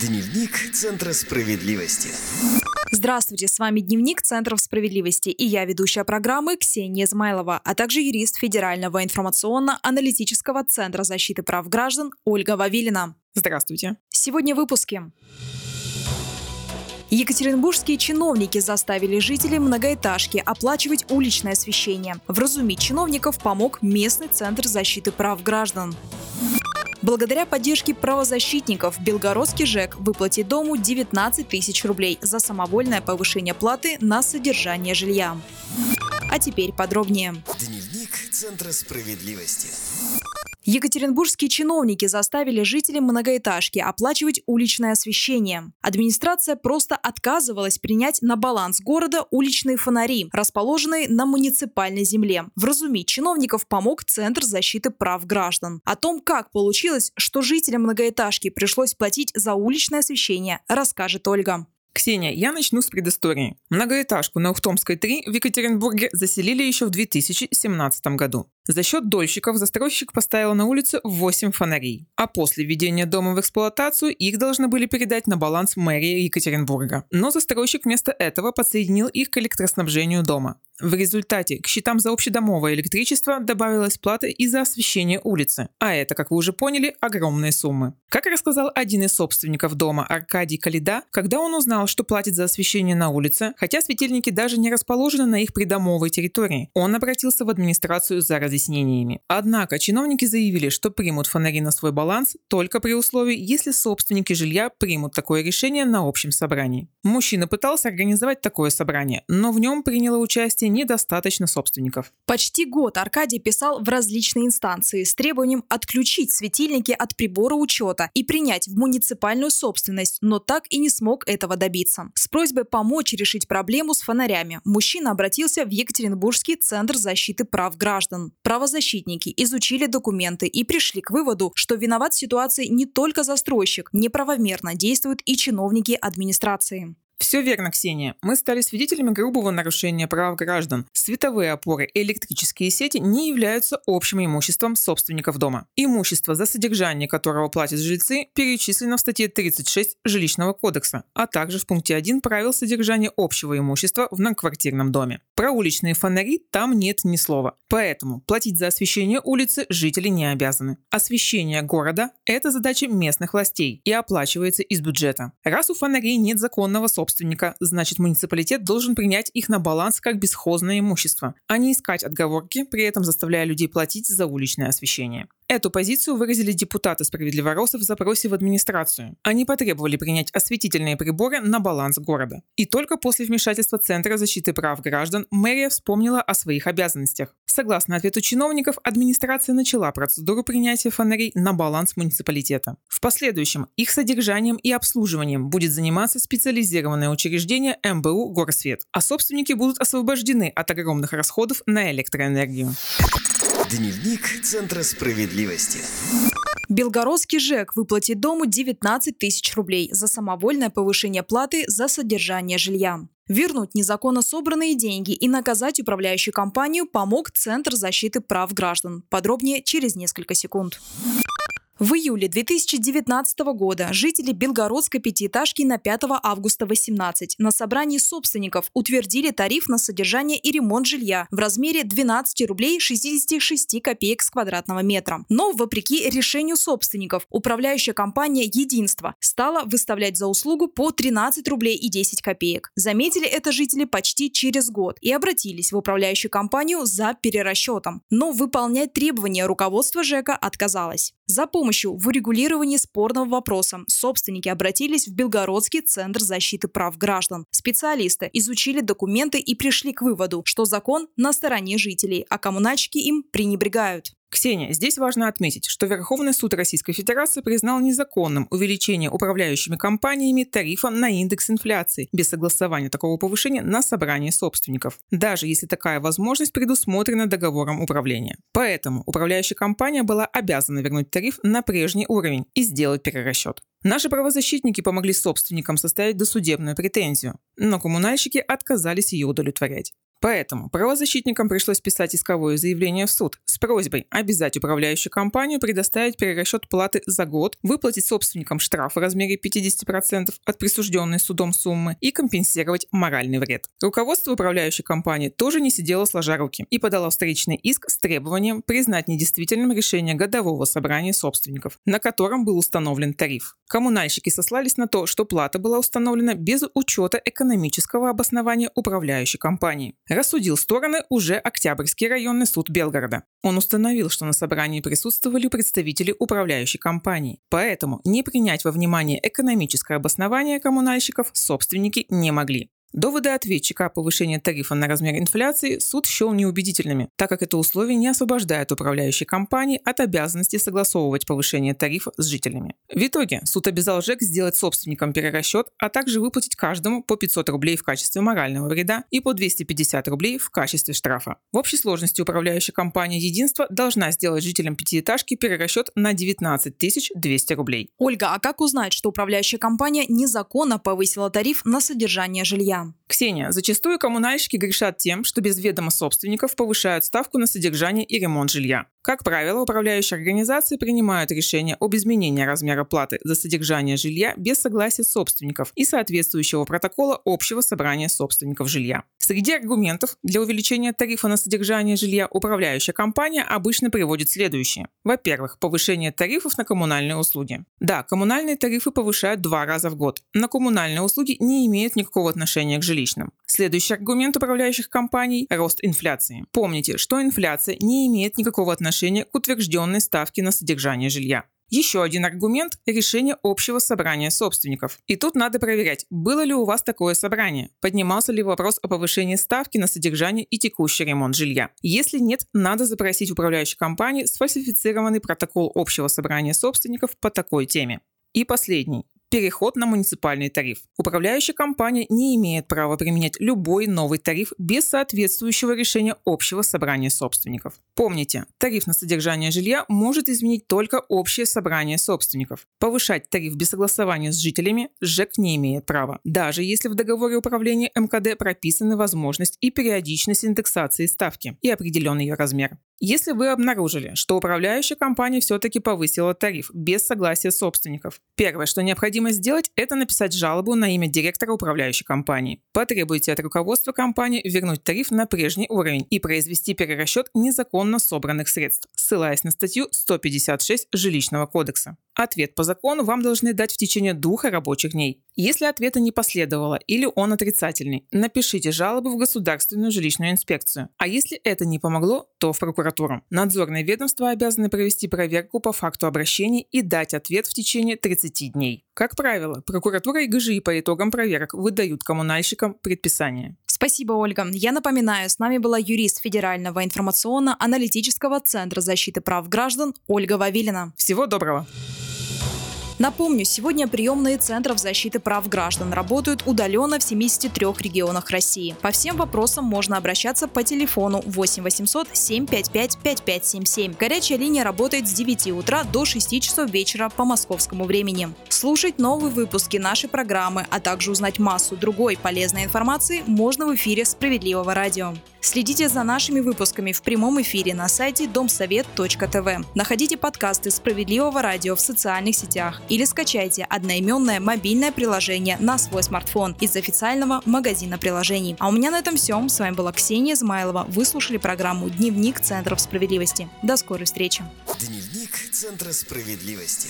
Дневник Центра справедливости. Здравствуйте, с вами Дневник Центров справедливости и я ведущая программы Ксения Измайлова, а также юрист Федерального информационно-аналитического Центра защиты прав граждан Ольга Вавилина. Здравствуйте. Сегодня в выпуске. Екатеринбургские чиновники заставили жителей многоэтажки оплачивать уличное освещение. Вразумить чиновников помог местный Центр защиты прав граждан. Благодаря поддержке правозащитников Белгородский ЖЭК выплатит дому 19 тысяч рублей за самовольное повышение платы на содержание жилья. А теперь подробнее. Дневник Центра справедливости. Екатеринбургские чиновники заставили жителей многоэтажки оплачивать уличное освещение. Администрация просто отказывалась принять на баланс города уличные фонари, расположенные на муниципальной земле. Вразумить чиновников помог Центр защиты прав граждан. О том, как получилось, что жителям многоэтажки пришлось платить за уличное освещение, расскажет Ольга. Ксения, я начну с предыстории. Многоэтажку на Ухтомской 3 в Екатеринбурге заселили еще в 2017 году. За счет дольщиков застройщик поставил на улице 8 фонарей, а после введения дома в эксплуатацию их должны были передать на баланс мэрии Екатеринбурга. Но застройщик вместо этого подсоединил их к электроснабжению дома. В результате к счетам за общедомовое электричество добавилась плата и за освещение улицы. А это, как вы уже поняли, огромные суммы. Как рассказал один из собственников дома Аркадий Калида, когда он узнал, что платит за освещение на улице, хотя светильники даже не расположены на их придомовой территории, он обратился в администрацию за разъяснениями. Однако чиновники заявили, что примут фонари на свой баланс только при условии, если собственники жилья примут такое решение на общем собрании. Мужчина пытался организовать такое собрание, но в нем приняло участие власти недостаточно собственников. Почти год Аркадий писал в различные инстанции с требованием отключить светильники от прибора учета и принять в муниципальную собственность, но так и не смог этого добиться. С просьбой помочь решить проблему с фонарями мужчина обратился в Екатеринбургский центр защиты прав граждан. Правозащитники изучили документы и пришли к выводу, что виноват в ситуации не только застройщик, неправомерно действуют и чиновники администрации. Все верно, Ксения. Мы стали свидетелями грубого нарушения прав граждан. Световые опоры и электрические сети не являются общим имуществом собственников дома. Имущество, за содержание которого платят жильцы, перечислено в статье 36 Жилищного кодекса, а также в пункте 1 правил содержания общего имущества в многоквартирном доме. Про уличные фонари там нет ни слова. Поэтому платить за освещение улицы жители не обязаны. Освещение города – это задача местных властей и оплачивается из бюджета. Раз у фонарей нет законного собственника, собственника, значит муниципалитет должен принять их на баланс как бесхозное имущество, а не искать отговорки, при этом заставляя людей платить за уличное освещение. Эту позицию выразили депутаты справедливоросов в запросе в администрацию. Они потребовали принять осветительные приборы на баланс города. И только после вмешательства Центра защиты прав граждан мэрия вспомнила о своих обязанностях. Согласно ответу чиновников, администрация начала процедуру принятия фонарей на баланс муниципалитета. В последующем их содержанием и обслуживанием будет заниматься специализированное учреждение МБУ «Горсвет», а собственники будут освобождены от огромных расходов на электроэнергию. Дневник Центра справедливости. Белгородский ЖЭК выплатит дому 19 тысяч рублей за самовольное повышение платы за содержание жилья. Вернуть незаконно собранные деньги и наказать управляющую компанию помог Центр защиты прав граждан. Подробнее через несколько секунд. В июле 2019 года жители Белгородской пятиэтажки на 5 августа 18 на собрании собственников утвердили тариф на содержание и ремонт жилья в размере 12 рублей 66 копеек с квадратного метра. Но, вопреки решению собственников, управляющая компания «Единство» стала выставлять за услугу по 13 рублей и 10 копеек. Заметили это жители почти через год и обратились в управляющую компанию за перерасчетом. Но выполнять требования руководства ЖЭКа отказалось. За помощью в урегулировании спорного вопроса собственники обратились в Белгородский центр защиты прав граждан. Специалисты изучили документы и пришли к выводу, что закон на стороне жителей, а коммунальщики им пренебрегают. Ксения, здесь важно отметить, что Верховный суд Российской Федерации признал незаконным увеличение управляющими компаниями тарифа на индекс инфляции без согласования такого повышения на собрании собственников, даже если такая возможность предусмотрена договором управления. Поэтому управляющая компания была обязана вернуть тариф на прежний уровень и сделать перерасчет. Наши правозащитники помогли собственникам составить досудебную претензию, но коммунальщики отказались ее удовлетворять. Поэтому правозащитникам пришлось писать исковое заявление в суд с просьбой обязать управляющую компанию предоставить перерасчет платы за год, выплатить собственникам штраф в размере 50% от присужденной судом суммы и компенсировать моральный вред. Руководство управляющей компании тоже не сидело сложа руки и подало встречный иск с требованием признать недействительным решение годового собрания собственников, на котором был установлен тариф. Коммунальщики сослались на то, что плата была установлена без учета экономического обоснования управляющей компании. Рассудил стороны уже Октябрьский районный суд Белгорода. Он установил, что на собрании присутствовали представители управляющей компании. Поэтому не принять во внимание экономическое обоснование коммунальщиков собственники не могли. Доводы ответчика о повышении тарифа на размер инфляции суд счел неубедительными, так как это условие не освобождает управляющие компании от обязанности согласовывать повышение тарифа с жителями. В итоге суд обязал ЖЭК сделать собственникам перерасчет, а также выплатить каждому по 500 рублей в качестве морального вреда и по 250 рублей в качестве штрафа. В общей сложности управляющая компания «Единство» должна сделать жителям пятиэтажки перерасчет на 19 200 рублей. Ольга, а как узнать, что управляющая компания незаконно повысила тариф на содержание жилья? Ксения, зачастую коммунальщики грешат тем, что без ведома собственников повышают ставку на содержание и ремонт жилья. Как правило, управляющие организации принимают решение об изменении размера платы за содержание жилья без согласия собственников и соответствующего протокола общего собрания собственников жилья. Среди аргументов для увеличения тарифа на содержание жилья управляющая компания обычно приводит следующее. Во-первых, повышение тарифов на коммунальные услуги. Да, коммунальные тарифы повышают два раза в год. На коммунальные услуги не имеют никакого отношения к жилищным. Следующий аргумент управляющих компаний – рост инфляции. Помните, что инфляция не имеет никакого отношения к утвержденной ставке на содержание жилья. Еще один аргумент – решение общего собрания собственников. И тут надо проверять, было ли у вас такое собрание, поднимался ли вопрос о повышении ставки на содержание и текущий ремонт жилья. Если нет, надо запросить управляющей компании сфальсифицированный протокол общего собрания собственников по такой теме. И последний переход на муниципальный тариф. Управляющая компания не имеет права применять любой новый тариф без соответствующего решения общего собрания собственников. Помните, тариф на содержание жилья может изменить только общее собрание собственников. Повышать тариф без согласования с жителями ЖЭК не имеет права, даже если в договоре управления МКД прописаны возможность и периодичность индексации ставки и определен ее размер. Если вы обнаружили, что управляющая компания все-таки повысила тариф без согласия собственников, первое, что необходимо сделать, это написать жалобу на имя директора управляющей компании. Потребуйте от руководства компании вернуть тариф на прежний уровень и произвести перерасчет незаконно собранных средств, ссылаясь на статью 156 Жилищного кодекса. Ответ по закону вам должны дать в течение двух рабочих дней. Если ответа не последовало или он отрицательный, напишите жалобу в Государственную жилищную инспекцию. А если это не помогло, то в прокуратуру. Надзорные ведомства обязаны провести проверку по факту обращения и дать ответ в течение 30 дней. Как правило, прокуратура и ГЖИ по итогам проверок выдают коммунальщикам предписание. Спасибо, Ольга. Я напоминаю, с нами была юрист Федерального информационно-аналитического центра защиты прав граждан Ольга Вавилина. Всего доброго! Напомню, сегодня приемные центров защиты прав граждан работают удаленно в 73 регионах России. По всем вопросам можно обращаться по телефону 8 800 755 5577. Горячая линия работает с 9 утра до 6 часов вечера по московскому времени. Слушать новые выпуски нашей программы, а также узнать массу другой полезной информации можно в эфире «Справедливого радио». Следите за нашими выпусками в прямом эфире на сайте домсовет.тв. Находите подкасты «Справедливого радио» в социальных сетях или скачайте одноименное мобильное приложение на свой смартфон из официального магазина приложений. А у меня на этом все. С вами была Ксения Измайлова. Вы слушали программу «Дневник Центров справедливости». До скорой встречи. Дневник Центра справедливости.